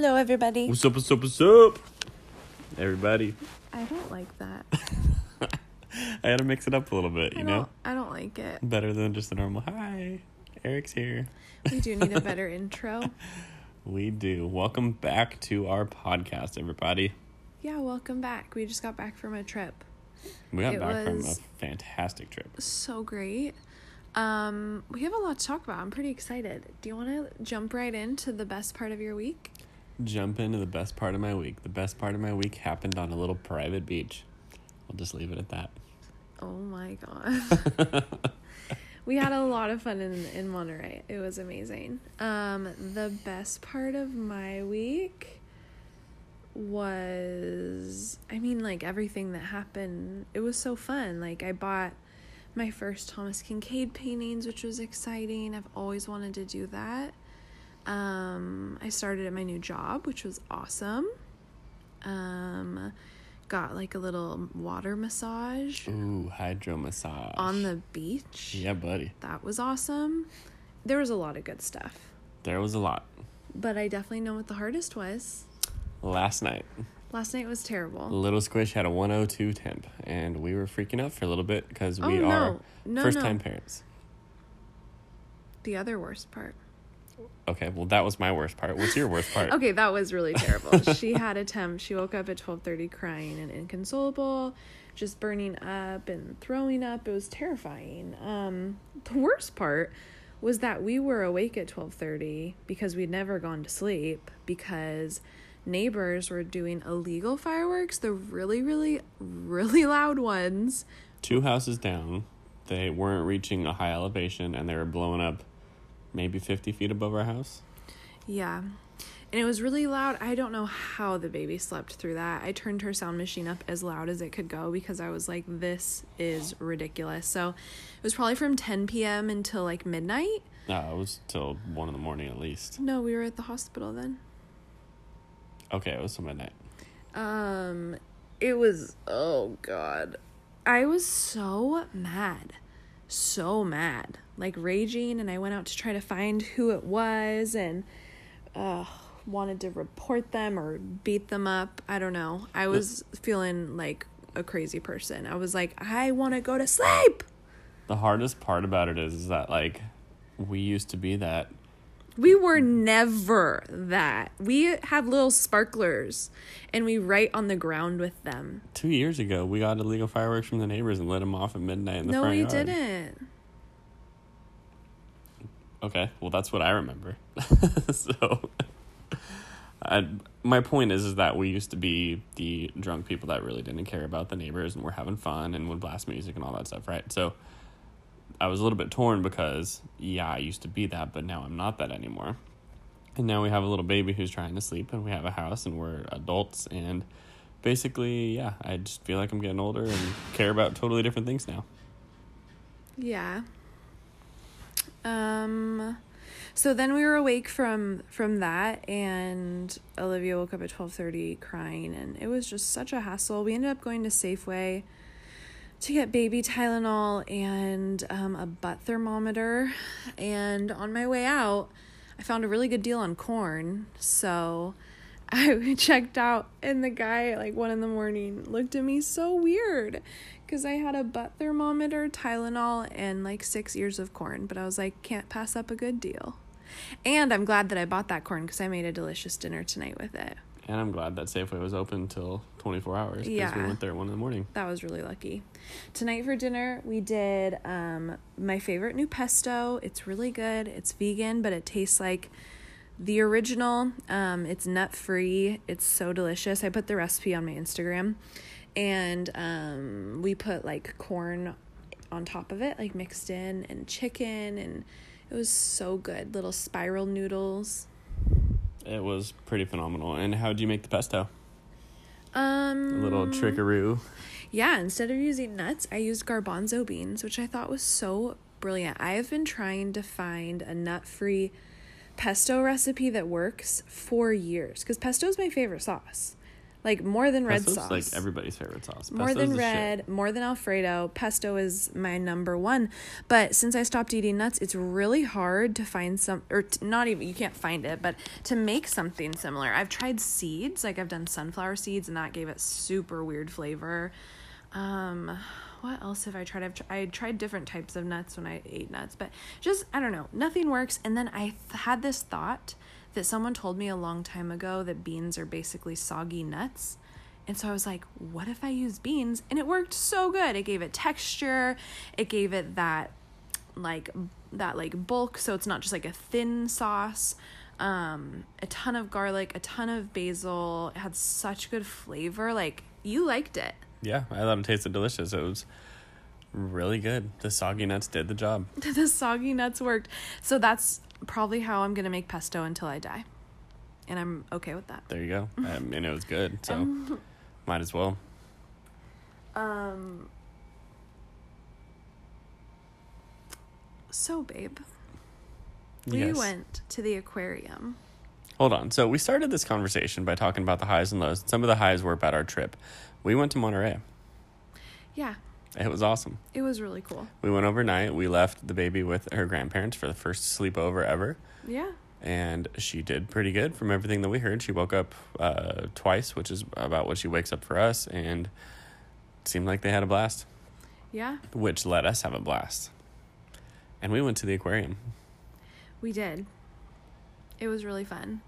Hello, everybody. What's up, what's up, what's up? Everybody. I don't like that. I had to mix it up a little bit, you I know? I don't like it. Better than just a normal hi. Eric's here. We do need a better intro. We do. Welcome back to our podcast, everybody. Yeah, welcome back. We just got back from a trip. We got It back from a was- fantastic trip. So great. Um, we have a lot to talk about. I'm pretty excited. Do you want to jump right into the best part of your week? Jump into the best part of my week. The best part of my week happened on a little private beach. We'll just leave it at that. Oh my god. we had a lot of fun in in Monterey. It was amazing. Um the best part of my week was I mean like everything that happened. It was so fun. Like I bought my first Thomas Kinkade paintings, which was exciting. I've always wanted to do that. Um I started at my new job, which was awesome. Um got like a little water massage Ooh, hydro massage. on the beach. Yeah, buddy. That was awesome. There was a lot of good stuff. There was a lot. But I definitely know what the hardest was. Last night, Last night was terrible. Little Squish had a 102 temp, and we were freaking out for a little bit because we Oh, no. are No, first no. time parents. The other worst part. Okay, well that was my worst part. What's your worst part? Okay, that was really terrible. she had a temp. She woke up at 12:30 crying and inconsolable, just burning up and throwing up. It was terrifying. Um the worst part was that we were awake at 12:30 because we'd never gone to sleep because neighbors were doing illegal fireworks, the really really really loud ones. Two houses down, they weren't reaching a high elevation, and they were blowing up maybe 50 feet above our house. Yeah. And it was really loud. I don't know how the baby slept through that. I turned her sound machine up as loud as it could go because I was like, this is ridiculous. So it was probably from 10 p.m. until like midnight. No, it was till one in the morning at least. No, we were at the hospital then. Okay, it was till midnight. Um, it was, oh God. I was so mad. So mad. Like raging. And I went out to try to find who it was and, uh, wanted to report them or beat them up. I don't know. I was feeling like a crazy person. I was like, I want to go to sleep. The hardest part about it is, is that like we used to be that. We were never that. We have little sparklers and we write on the ground with them. Two years ago, we got illegal fireworks from the neighbors and lit them off at midnight in the no, front we didn't. Okay, well that's what I remember. so, I, my point is, is that we used to be the drunk people that really didn't care about the neighbors and were having fun and would blast music and all that stuff, right? So, I was a little bit torn because yeah, I used to be that, but now I'm not that anymore. And now we have a little baby who's trying to sleep, and we have a house, and we're adults, and basically, yeah, I just feel like I'm getting older and care about totally different things now. Yeah. Um so then we were awake from from that and Olivia woke up at 12:30 crying and it was just such a hassle. We ended up going to Safeway to get baby Tylenol and um, a butt thermometer and on my way out I found a really good deal on corn. So I checked out and the guy at like one in the morning looked at me so weird because I had a butt thermometer, Tylenol, and like six ears of corn. But I was like, can't pass up a good deal. And I'm glad that I bought that corn because I made a delicious dinner tonight with it. And I'm glad that Safeway was open till 24 hours because we went there at 1 in the morning. That was really lucky. Tonight for dinner, we did um, my favorite new pesto. It's really good. It's vegan, but it tastes like the original. Um, it's nut free. It's so delicious. I put the recipe on my Instagram, and um, we put like corn on top of it, like mixed in, and chicken, and it was so good. Little spiral noodles. It was pretty phenomenal. And how did you make the pesto? Um, A little trickaroo. Yeah, instead of using nuts, I used garbanzo beans, which I thought was so brilliant. I have been trying to find a nut free pesto recipe that works for years because pesto is my favorite sauce. Like more than red Pesto's sauce. like everybody's favorite sauce. more Pesto's than the shit. red, more than Alfredo. Pesto is my number one. But since I stopped eating nuts, it's really hard to find some, or t- not even, you can't find it, but to make something similar. I've tried seeds, like I've done sunflower seeds, and that gave it super weird flavor. Um, what else have I tried? I've tr- I tried different types of nuts when I ate nuts, but just, I don't know, nothing works. And then I th- had this thought that someone told me a long time ago that beans are basically soggy nuts. And so I was like, what if I use beans? And it worked so good. It gave it texture. It gave it that like that like bulk so it's not just like a thin sauce. Um a ton of garlic, a ton of basil. It had such good flavor. Like you liked it. Yeah, I thought it tasted delicious. It was really good. The soggy nuts did the job. the soggy nuts worked. So that's probably how I'm going to make pesto until I die. And I'm okay with that. There you go. I mean, it was good, so might as well. Um So babe, we Yes. went to the aquarium. Hold on. So we started this conversation by talking about the highs and lows. Some of the highs were about our trip. We went to Monterey. Yeah, It was awesome. it was really cool. We went overnight. We left the baby with her grandparents for the first sleepover ever. Yeah. And she did pretty good from everything that we heard. She woke up uh, twice, which is about what she wakes up for us, and seemed like they had a blast, Yeah, which let us have a blast. And we went to the aquarium. we did. It was really fun.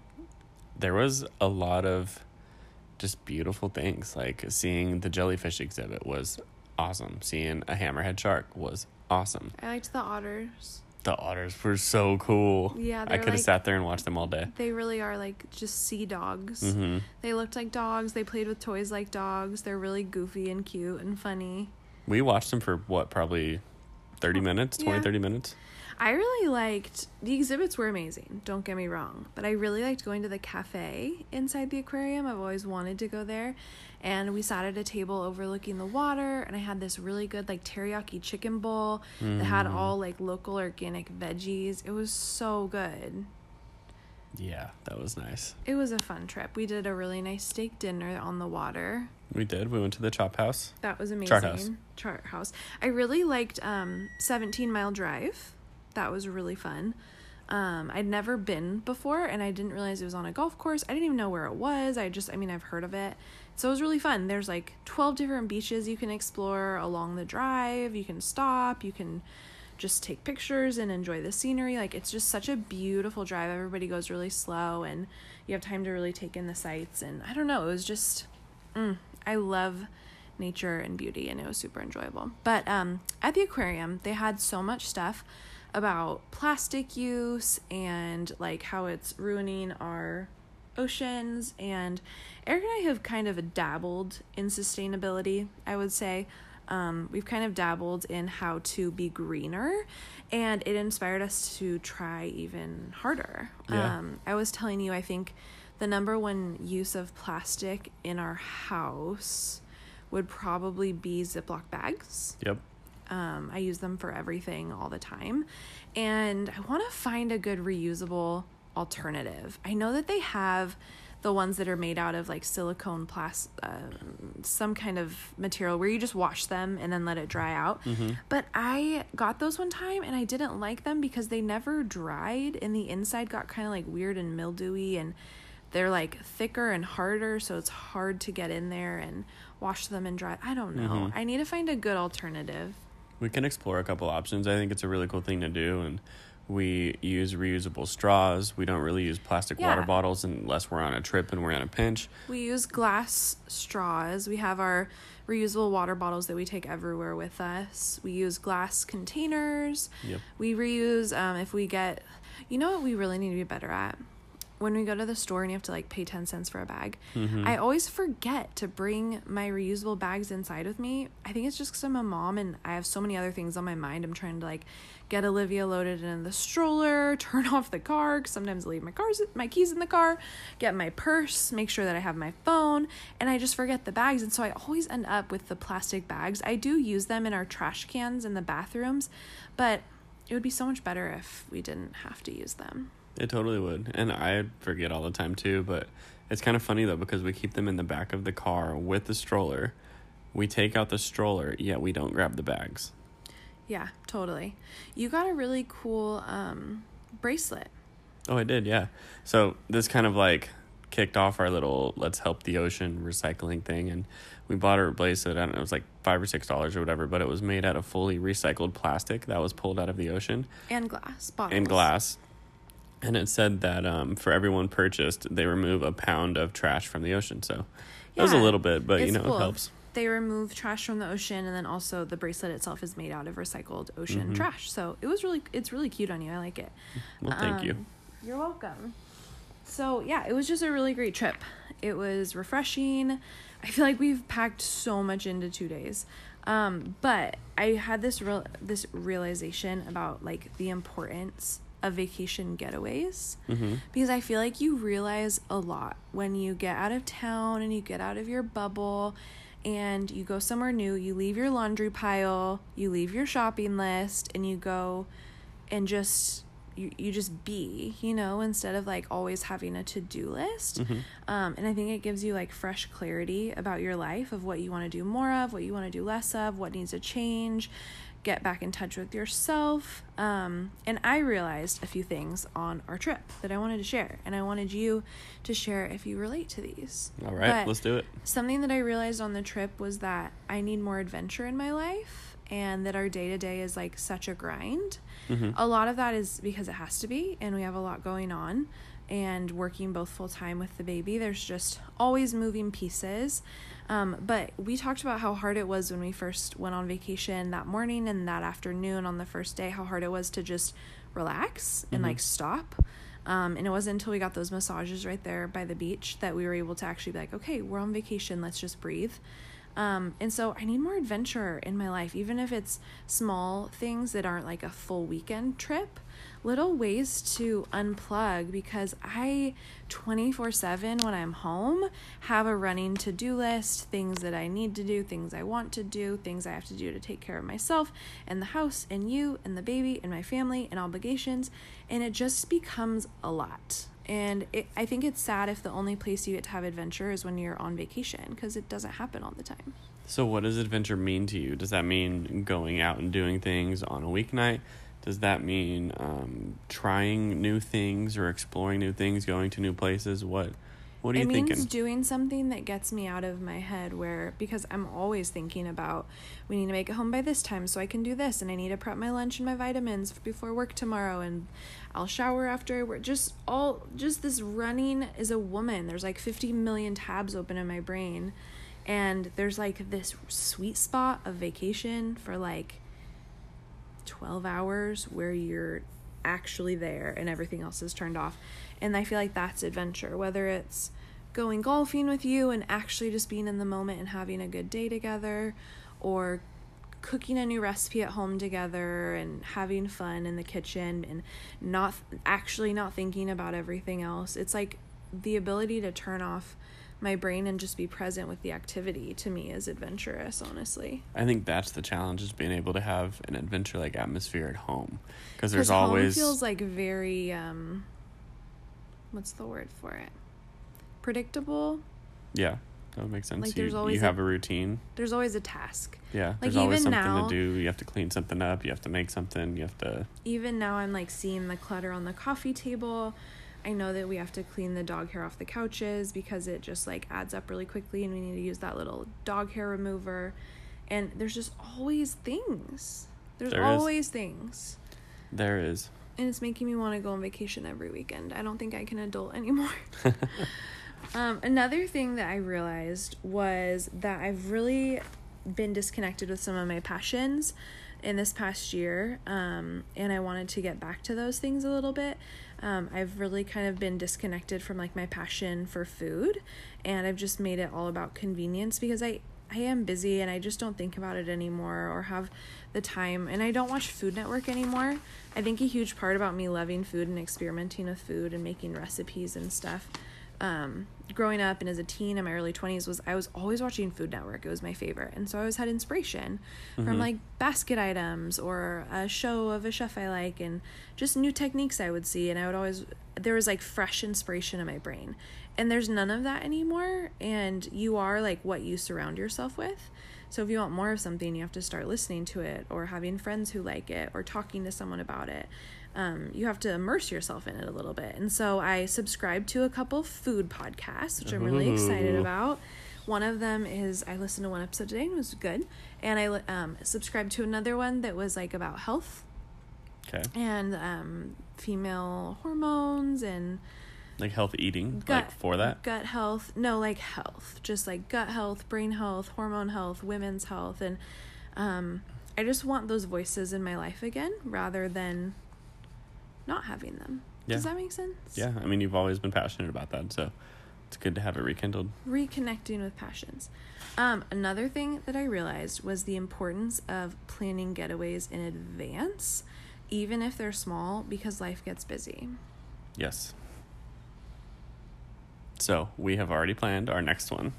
There was a lot of just beautiful things. Like seeing the jellyfish exhibit was awesome. Seeing a hammerhead shark was awesome. I liked the otters. The otters were so cool. Yeah, I could have like- sat there and watched them all day. They really are like just sea dogs. hmm They looked like dogs. They played with toys like dogs. They're really goofy and cute and funny. We watched them for what, probably 30 minutes, 20, Yeah. 30 minutes? I really liked the exhibits were amazing, don't get me wrong, but I really liked going to the cafe inside the aquarium. I've always wanted to go there. And we sat at a table overlooking the water and I had this really good like teriyaki chicken bowl that had Mm. all like local organic veggies. It was so good. Yeah, that was nice. It was a fun trip. We did a really nice steak dinner on the water. We did. We went to the Chop House. That was amazing. Chart House. Chart house. I really liked um 17 Mile Drive. That was really fun. Um, I'd never been before and I didn't realize it was on a golf course. I didn't even know where it was. I just I mean I've heard of it. So it was really fun. There's like 12 different beaches you can explore along the drive. You can stop, you can just take pictures and enjoy the scenery. Like it's just such a beautiful drive. Everybody goes really slow and you have time to really take in the sights and I don't know, it was just mm, I love nature and beauty and it was super enjoyable. But um at the aquarium, they had so much stuff about plastic use and like how it's ruining our oceans and Eric and I have kind of dabbled in sustainability, I would say. Um, we've kind of dabbled in how to be greener and it inspired us to try even harder. Yeah. Um, I was telling you, I think the number one use of plastic in our house would probably be Ziploc bags. Yep. Um, I use them for everything all the time. And I want to find a good reusable alternative. I know that they have the ones that are made out of like silicone plas uh, some kind of material where you just wash them and then let it dry out. But I got those one time and I didn't like them because they never dried and the inside got kind of like weird and mildewy and they're like thicker and harder so it's hard to get in there and wash them and dry. I don't know. I need to find a good alternative. We can explore a couple options. I think it's a really cool thing to do. And we use reusable straws. We don't really use plastic water bottles unless we're on a trip and we're in a pinch. We use glass straws. We have our reusable water bottles that we take everywhere with us. We use glass containers. Yep. We reuse um, if we get, you know what we really need to be better at? When we go to the store and you have to like pay 10 cents for a bag, mm-hmm. I always forget to bring my reusable bags inside with me. I think it's just because I'm a mom and I have so many other things on my mind. I'm trying to like get Olivia loaded in the stroller, turn off the car. 'cause sometimes I leave my cars, my keys in the car, get my purse, make sure that I have my phone, and I just forget the bags. And so I always end up with the plastic bags. I do use them in our trash cans in the bathrooms, but it would be so much better if we didn't have to use them. It totally would. And I forget all the time too, but It's kind of funny though because we keep them in the back of the car with the stroller. We take out the stroller, yet we don't grab the bags. Yeah, totally. You got a really cool um, bracelet. Oh, I did, yeah. So this kind of like kicked off our little let's help the ocean recycling thing and we bought a bracelet i don't know it was like five or six dollars or whatever but it was made out of fully recycled plastic that was pulled out of the ocean And glass bottles. and glass and it said that um, for everyone purchased they remove a pound of trash from the ocean so it was a little bit but you know cool. it helps They remove trash from the ocean, and then also the bracelet itself is made out of recycled ocean Mhm. trash. So it was really, it's really cute on you. I like it. well thank you Um, You're welcome. So yeah, it was just a really great trip. It was refreshing. I feel like we've packed so much into two days. Um, but I had this real this realization about like the importance of vacation getaways. Hmm because I feel like you realize a lot when you get out of town and you get out of your bubble and you go somewhere new, you leave your laundry pile, you leave your shopping list and you go and just you, you just be, you know, instead of like always having a to-do list. hmm Um, and I think it gives you like fresh clarity about your life of what you want to do more of, what you want to do less of, what needs to change, get back in touch with yourself. Um, and I realized a few things on our trip that I wanted to share, and I wanted you to share if you relate to these. all right But let's do it Something that I realized on the trip was that I need more adventure in my life, and that our day to day is like such a grind. hmm A lot of that is because it has to be, and we have a lot going on. And working both full time with the baby, there's just always moving pieces. Um, but we talked about how hard it was when we first went on vacation that morning and that afternoon on the first day, how hard it was to just relax and Mhm. like stop. Um, and it wasn't until we got those massages right there by the beach that we were able to actually be like, okay, we're on vacation, let's just breathe. Um, and so I need more adventure in my life, even if it's small things that aren't like a full weekend trip, little ways to unplug because I 24 7 when I'm home have a running to do list, things that I need to do, things I want to do, things I have to do to take care of myself and the house and you and the baby and my family and obligations. And it just becomes a lot. And it, I think it's sad if the only place you get to have adventure is when you're on vacation because it doesn't happen all the time. So, what does adventure mean to you? Does that mean going out and doing things on a weeknight? Does that mean um, trying new things or exploring new things, going to new places? What What are you thinking? it means doing something that gets me out of my head where because I'm always thinking about we need to make it home by this time so I can do this and I need to prep my lunch and my vitamins before work tomorrow and I'll shower after I work just all just this running as a woman there's like 50 million tabs open in my brain and there's like this sweet spot of vacation for like 12 hours where you're actually there and everything else is turned off. And I feel like that's adventure, whether it's going golfing with you and actually just being in the moment and having a good day together, or cooking a new recipe at home together and having fun in the kitchen and not actually not thinking about everything else. It's like the ability to turn off my brain and just be present with the activity to me is adventurous, honestly. I think that's the challenge is being able to have an adventure like atmosphere at home because there's 'Cause home always feels like very um what's the word for it predictable yeah that would make sense. Like, you there's you always have a- a routine. there's always a task Yeah, like, there's always even something now- to do. You have to clean something up. You have to make something. You have to. even now i'm like seeing the clutter on the coffee table i know that we have to clean the dog hair off the couches because it just like adds up really quickly and we need to use that little dog hair remover and there's just always things there's There is. always things There is. and it's making me want to go on vacation every weekend. I don't think I can adult anymore. um, another thing that I realized was that I've really been disconnected with some of my passions in this past year, um, and I wanted to get back to those things a little bit. Um, I've really kind of been disconnected from like my passion for food, and I've just made it all about convenience because I I am busy and I just don't think about it anymore or have the time. And I don't watch Food Network anymore. I think a huge part about me loving food and experimenting with food and making recipes and stuff um, growing up and as a teen in my early 20s was I was always watching Food Network. It was my favorite. And so I always had inspiration Mm-hmm. from like basket items or a show of a chef I like and just new techniques I would see. And I would always, there was like fresh inspiration in my brain. And there's none of that anymore. And you are like what you surround yourself with. So if you want more of something, you have to start listening to it or having friends who like it or talking to someone about it. Um, you have to immerse yourself in it a little bit. And so I subscribed to a couple food podcasts, which I'm really excited about. One of them is I listened to one episode today and it was good. And I um, subscribed to another one that was like about health Okay. and um, female hormones and Like health eating, gut like for that. gut health no like health just like gut health brain health hormone health women's health and um, i just want those voices in my life again rather than not having them does that make sense Yeah, I mean, you've always been passionate about that, so it's good to have it rekindled. reconnecting with passions um, another thing that i realized was the importance of planning getaways in advance even if they're small because life gets busy Yes. So we have already planned our next one.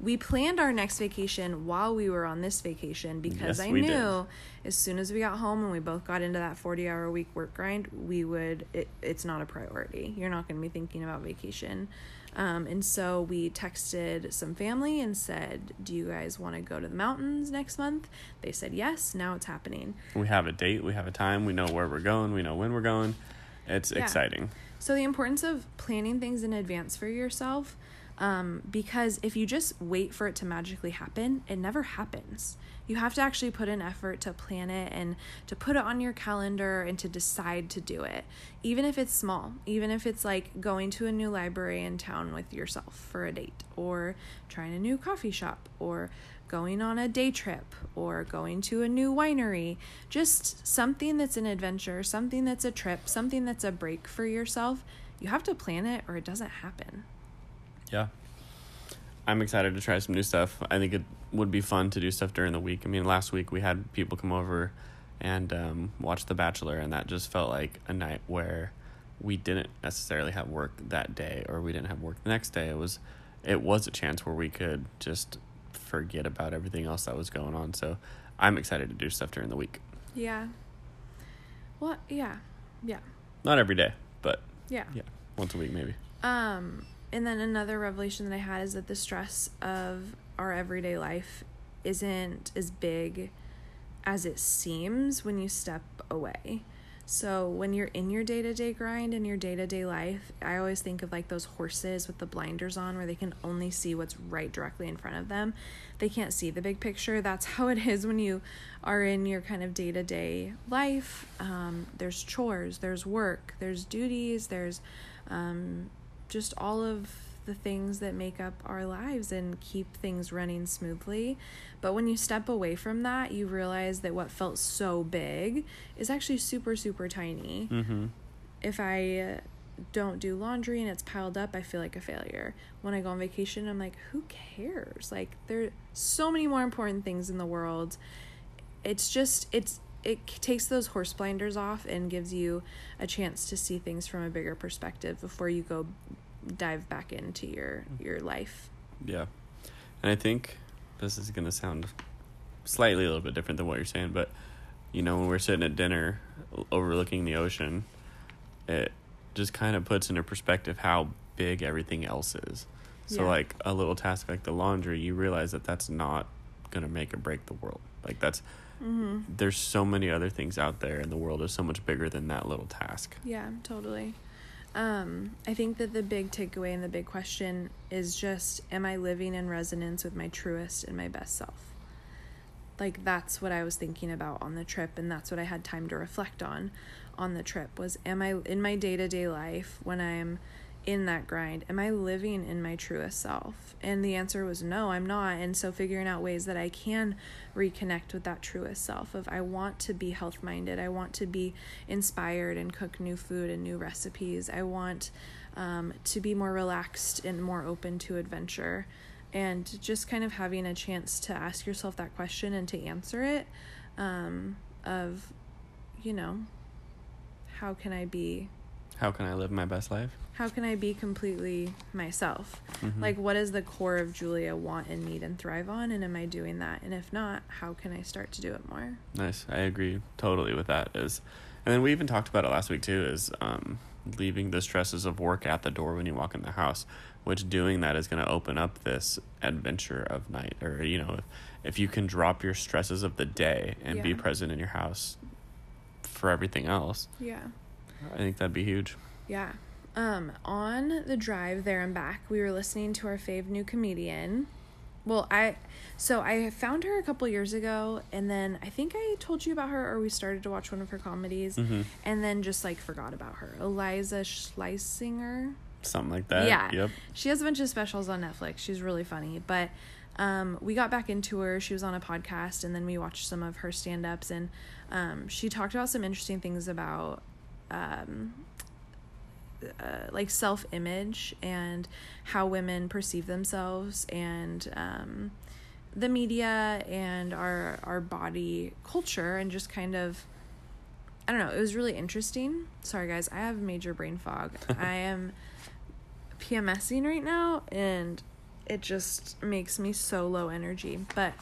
We planned our next vacation while we were on this vacation because Yes, I knew did. as soon as we got home and we both got into that 40 hour a week work grind, we would, it, it's not a priority. You're not going to be thinking about vacation. Um, and so we texted some family and said, Do you guys want to go to the mountains next month? They said yes. Now it's happening. We have a date, we have a time, we know where we're going, we know when we're going. It's Yeah. exciting. So the importance of planning things in advance for yourself, um, because if you just wait for it to magically happen, it never happens. You have to actually put in effort to plan it and to put it on your calendar and to decide to do it, even if it's small, even if it's like going to a new library in town with yourself for a date, or trying a new coffee shop, or going on a day trip or going to a new winery. Just something that's an adventure, something that's a trip, something that's a break for yourself. You have to plan it or it doesn't happen. Yeah. I'm excited to try some new stuff. I think it would be fun to do stuff during the week. I mean, last week we had people come over and um, watch The Bachelor, and that just felt like a night where we didn't necessarily have work that day or we didn't have work the next day. It was it was a chance where we could just forget about everything else that was going on. So I'm excited to do stuff during the week. Yeah. Well, yeah. Yeah. Not every day, but Yeah. yeah, once a week maybe. Um, and then another revelation that I had is that the stress of our everyday life isn't as big as it seems when you step away. So when you're in your day to day grind and your day to day life, I always think of like those horses with the blinders on where they can only see what's right directly in front of them. They can't see the big picture. That's how it is when you are in your kind of day to day life. Um, there's chores, there's work, there's duties, there's um, just all of the things that make up our lives and keep things running smoothly. But when you step away from that, you realize that what felt so big is actually super, super tiny. Mm-hmm. If I uh, don't do laundry and it's piled up, I feel like a failure. When I go on vacation, I'm like, who cares? Like, there are so many more important things in the world. It's just, it's, it takes those horse blinders off and gives you a chance to see things from a bigger perspective before you go dive back into your mm-hmm. your life. Yeah. And I think this is going to sound slightly a little bit different than what you're saying, but you know, when we're sitting at dinner overlooking the ocean, it just kind of puts into perspective how big everything else is. So Yeah. like a little task like the laundry, you realize that that's not going to make or break the world. Like that's Mhm. there's so many other things out there and the world is so much bigger than that little task. Yeah, totally. Um, I think that the big takeaway and the big question is just am I living in resonance with my truest and my best self? Like that's what I was thinking about on the trip and that's what I had time to reflect on on the trip was am I in my day-to-day life when I'm in that grind am I living in my truest self? And the answer was no, I'm not. And so figuring out ways that I can reconnect with that truest self of I want to be health minded. I want to be inspired and cook new food and new recipes. I want um, to be more relaxed and more open to adventure. And just kind of having a chance to ask yourself that question and to answer it um, of, you know, how can I be How can I live my best life? How can I be completely myself? Mhm. Like, what does the core of Julia want and need and thrive on? And am I doing that? And if not, how can I start to do it more? Nice. I agree totally with that. Is, and then we even talked about it last week too. Is um, leaving the stresses of work at the door when you walk in the house. Which doing that is going to open up this adventure of night, or you know, if, if you can drop your stresses of the day and be present in your house for everything else, Yeah. I think that'd be huge. Yeah. Um, on the drive there and back, we were listening to our fave new comedian. Well, I so I found her a couple years ago and then I think I told you about her or we started to watch one of her comedies Mhm. and then just like forgot about her. Eliza Schlesinger. Something like that. Yeah. Yep. She has a bunch of specials on Netflix. She's really funny. But um, we got back into her. She was on a podcast, and then we watched some of her stand ups. And um, she talked about some interesting things about um, uh, like self image and how women perceive themselves and um, the media and our our body culture and just kind of I don't know, it was really interesting. Sorry guys, I have major brain fog. I am PMSing right now and it just makes me so low energy. But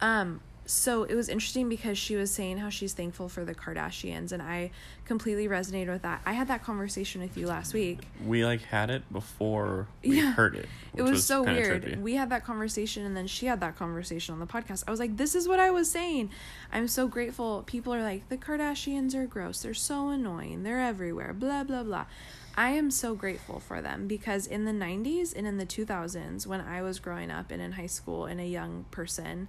um so it was interesting because she was saying how she's thankful for the Kardashians and I completely resonated with that. I had that conversation with you last week. We like had it before we Yeah. heard it. It which was, so weird. trippy. We had that conversation and then she had that conversation on the podcast. I was like, this is what I was saying. I'm so grateful. People are like, the Kardashians are gross. They're so annoying. They're everywhere. Blah, blah, blah. I am so grateful for them because in the 90s and in the 2000s, when I was growing up and in high school and a young person,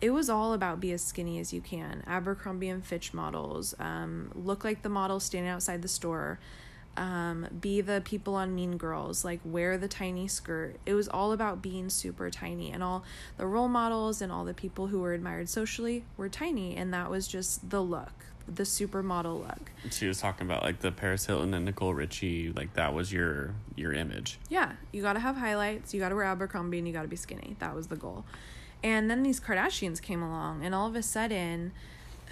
it was all about be as skinny as you can. Abercrombie and Fitch models, um, look like the model standing outside the store, um, be the people on Mean Girls, like wear the tiny skirt. It was all about being super tiny, and all the role models and all the people who were admired socially were tiny, and that was just the look, the supermodel look. She was talking about like the Paris Hilton and Nicole Richie, like that was your your image. Yeah, you got to have highlights, you got to wear Abercrombie, and you got to be skinny. That was the goal. And then these Kardashians came along, and all of a sudden,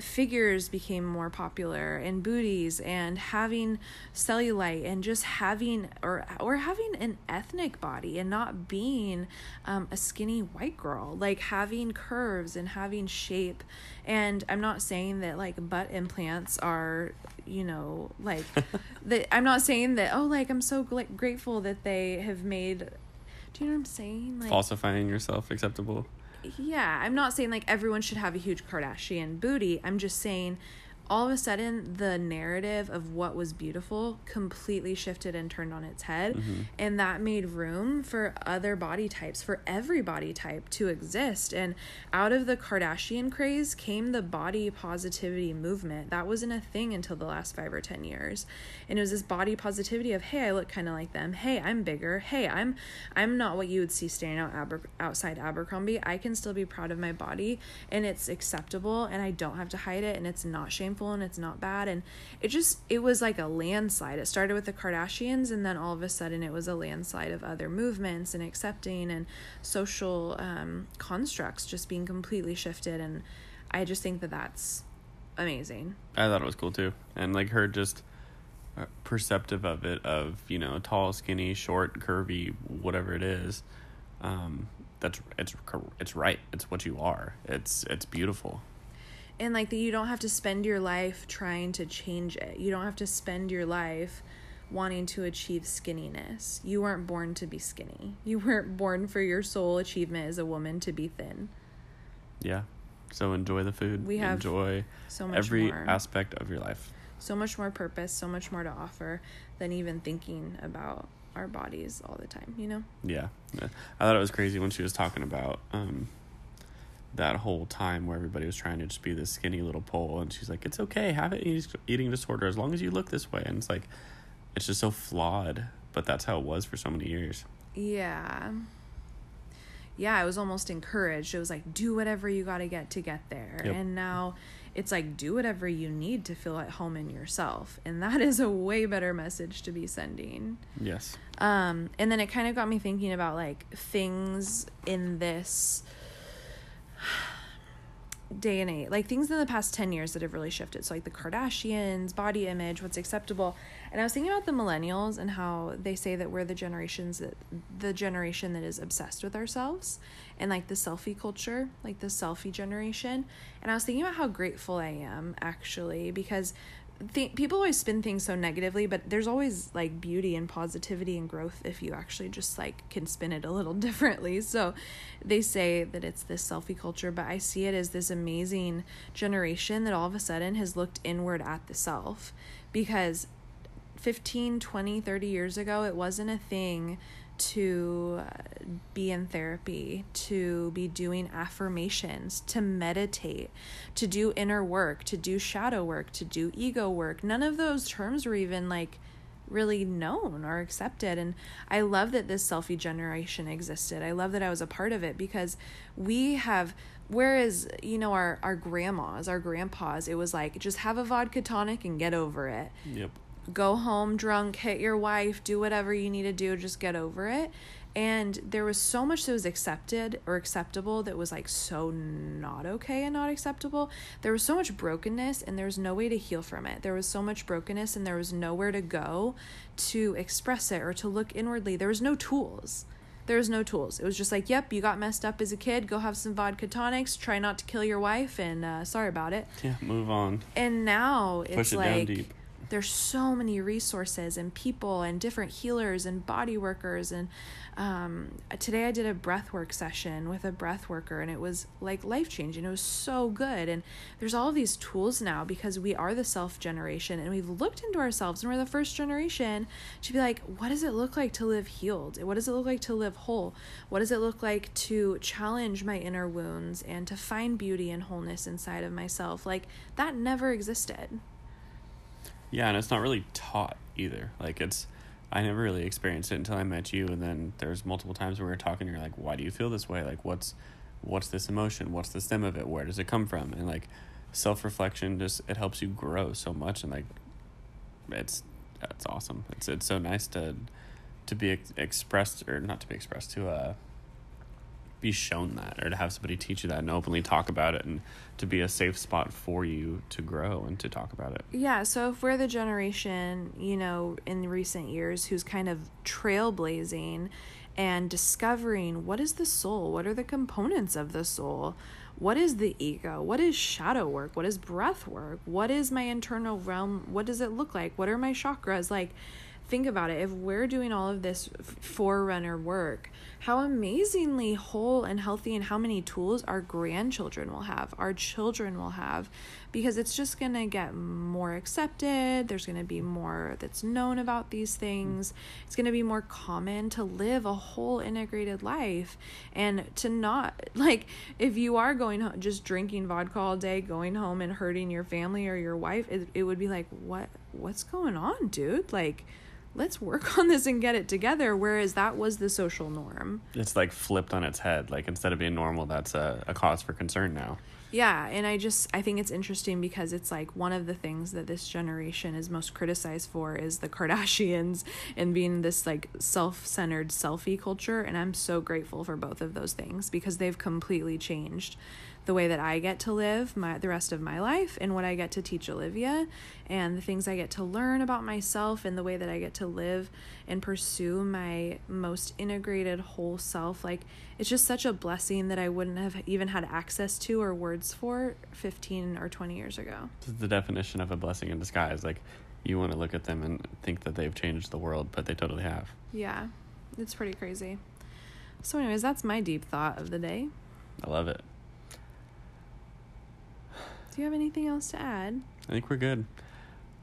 figures became more popular and booties and having cellulite and just having or or having an ethnic body and not being um, a skinny white girl. Like having curves and having shape. And i'm not saying that like butt implants are you know like that i'm not saying that oh like i'm so gl- grateful that they have made do you know what i'm saying? Like Falsifying yourself acceptable. Yeah, I'm not saying like everyone should have a huge Kardashian booty. I'm just saying all of a sudden the narrative of what was beautiful completely shifted and turned on its head. Mm-hmm. and that made room for other body types for every body type to exist. And out of the Kardashian craze came the body positivity movement. That wasn't a thing until the last 5 or 10 years. And it was this body positivity of hey I look kind of like them. Hey I'm bigger. Hey I'm I'm not what you would see standing out Aber- outside Abercrombie. I can still be proud of my body and it's acceptable and I don't have to hide it and it's not shameful and it's not bad and it just it was like a landslide it started with the Kardashians and then all of a sudden it was a landslide of other movements and accepting and social um, constructs just being completely shifted and I just think that that's amazing I thought it was cool too, and like her just uh, perceptive of it, of you know, tall, skinny, short, curvy, whatever it is. Um, that's it's it's right. It's what you are. It's it's beautiful. And like that you don't have to spend your life trying to change it you don't have to spend your life wanting to achieve skinniness you weren't born to be skinny you weren't born for your sole achievement as a woman to be thin Yeah. So enjoy the food. We have enjoy so much every more aspect of your life. so much more purpose so much more to offer than even thinking about our bodies all the time you know Yeah. Yeah. I thought it was crazy when she was talking about um that whole time where everybody was trying to just be this skinny little pole and she's like, It's okay, have an eating disorder as long as you look this way and it's like it's just so flawed, but that's how it was for so many years. Yeah. Yeah, I was almost encouraged. It was like, do whatever you got to get to get there. Yep. And now it's like, do whatever you need to feel at home in yourself. And that is a way better message to be sending. Yes. Um, and then it kind of got me thinking about like things in this day and age, like things in the past 10 years that have really shifted. So, like the Kardashians, body image, what's acceptable. And I was thinking about the millennials and how they say that we're the generations that the generation that is obsessed with ourselves and like the selfie culture, like the selfie generation. And I was thinking about how grateful I am actually because th- people always spin things so negatively, but there's always like beauty and positivity and growth if you actually just like can spin it a little differently. So they say that it's this selfie culture, but I see it as this amazing generation that all of a sudden has looked inward at the self because 15, 20, 30 years ago, it wasn't a thing to be in therapy, to be doing affirmations, to meditate, to do inner work, to do shadow work, to do ego work. None of those terms were even like really known or accepted. And I love that this selfie generation existed. I love that I was a part of it because we have whereas you know our our grandmas our grandpas it was like just have a vodka tonic and get over it Yep. Go home drunk, hit your wife, do whatever you need to do, just get over it. And there was so much that was accepted or acceptable that was like so not okay and not acceptable. There was so much brokenness and there was no way to heal from it. There was so much brokenness and there was nowhere to go to express it or to look inwardly. There was no tools. There was no tools. It was just like, yep, you got messed up as a kid. Go have some vodka tonics. Try not to kill your wife, and uh, sorry about it. Yeah, move on. And now it's Push it down like deep. There's so many resources and people and different healers and body workers. And um, today i did a breath work session with a breath worker and it was like life changing it was so good. And there's all these tools now because we are the self generation and we've looked into ourselves and we're the first generation to be like what does it look like to live healed? What does it look like to live whole? What does it look like to challenge my inner wounds and to find beauty and wholeness inside of myself? Like that never existed Yeah, and it's not really taught either. Like it's I never really experienced it until I met you and then there's multiple times where we were talking and you're like, Why do you feel this way? Like what's what's this emotion? What's the stem of it? Where does it come from? And like self reflection just it helps you grow so much and like it's that's awesome. It's it's so nice to to be ex- expressed or not to be expressed to uh be shown that or to have somebody teach you that and openly talk about it and to be a safe spot for you to grow and to talk about it. Yeah, so if we're the generation, you know, in recent years who's kind of trailblazing and discovering what is the soul? What are the components of the soul? What is the ego? What is shadow work? What is breath work? What is my internal realm? What does it look like? What are my chakras? Like, think about it. If we're doing all of this forerunner work, how amazingly whole and healthy and how many tools our grandchildren will have, our children will have, because it's just going to get more accepted. There's going to be more that's known about these things. It's going to be more common to live a whole integrated life and to not, like, if you are going home, just drinking vodka all day, going home and hurting your family or your wife, it, it would be like, what, what's going on, dude? Like, let's work on this and get it together whereas that was the social norm it's like flipped on its head. Like instead of being normal, that's a, a cause for concern now. yeah and i just i think it's interesting because it's like one of the things that this generation is most criticized for is the kardashians and being this like self-centered selfie culture and i'm so grateful for both of those things because they've completely changed the way that I get to live my the rest of my life and what I get to teach Olivia and the things I get to learn about myself and the way that I get to live and pursue my most integrated whole self like it's just such a blessing that I wouldn't have even had access to or words for 15 or 20 years ago. This is the definition of a blessing in disguise. Like you want to look at them and think that they've changed the world, but they totally have. Yeah. It's pretty crazy. So anyways, that's my deep thought of the day. I love it. Do you have anything else to add? I think we're good.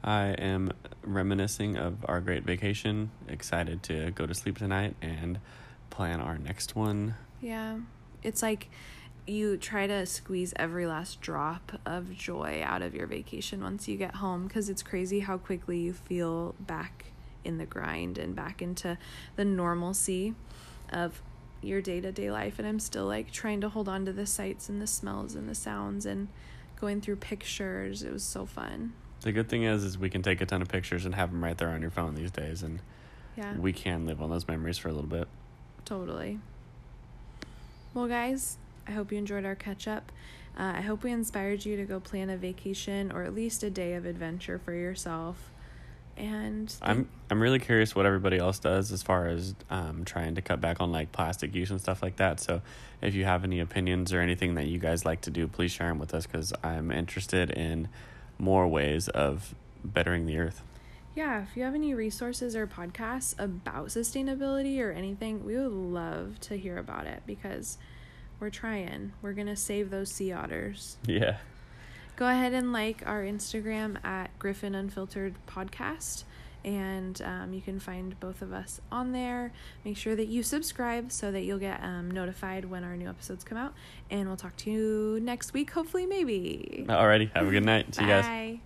I am reminiscing of our great vacation, excited to go to sleep tonight and plan our next one. Yeah. It's like you try to squeeze every last drop of joy out of your vacation once you get home because it's crazy how quickly you feel back in the grind and back into the normalcy of your day-to-day life and I'm still like trying to hold on to the sights and the smells and the sounds and going through pictures. It was so fun. The good thing is, is we can take a ton of pictures and have them right there on your phone these days, and Yeah. we can live on those memories for a little bit. Totally. Well, guys, I hope you enjoyed our catch up. Uh, I hope we inspired you to go plan a vacation or at least a day of adventure for yourself. And I'm I'm really curious what everybody else does as far as um, trying to cut back on like plastic use and stuff like that. So if you have any opinions or anything that you guys like to do, please share them with us because I'm interested in more ways of bettering the earth. Yeah, if you have any resources or podcasts about sustainability or anything, we would love to hear about it because we're trying. We're going to save those sea otters. Yeah. Go ahead and like our Instagram at Griffin Unfiltered Podcast. And um, you can find both of us on there. Make sure that you subscribe so that you'll get um, notified when our new episodes come out. And we'll talk to you next week, hopefully, maybe. Alrighty. Have a good night. See you guys. Bye.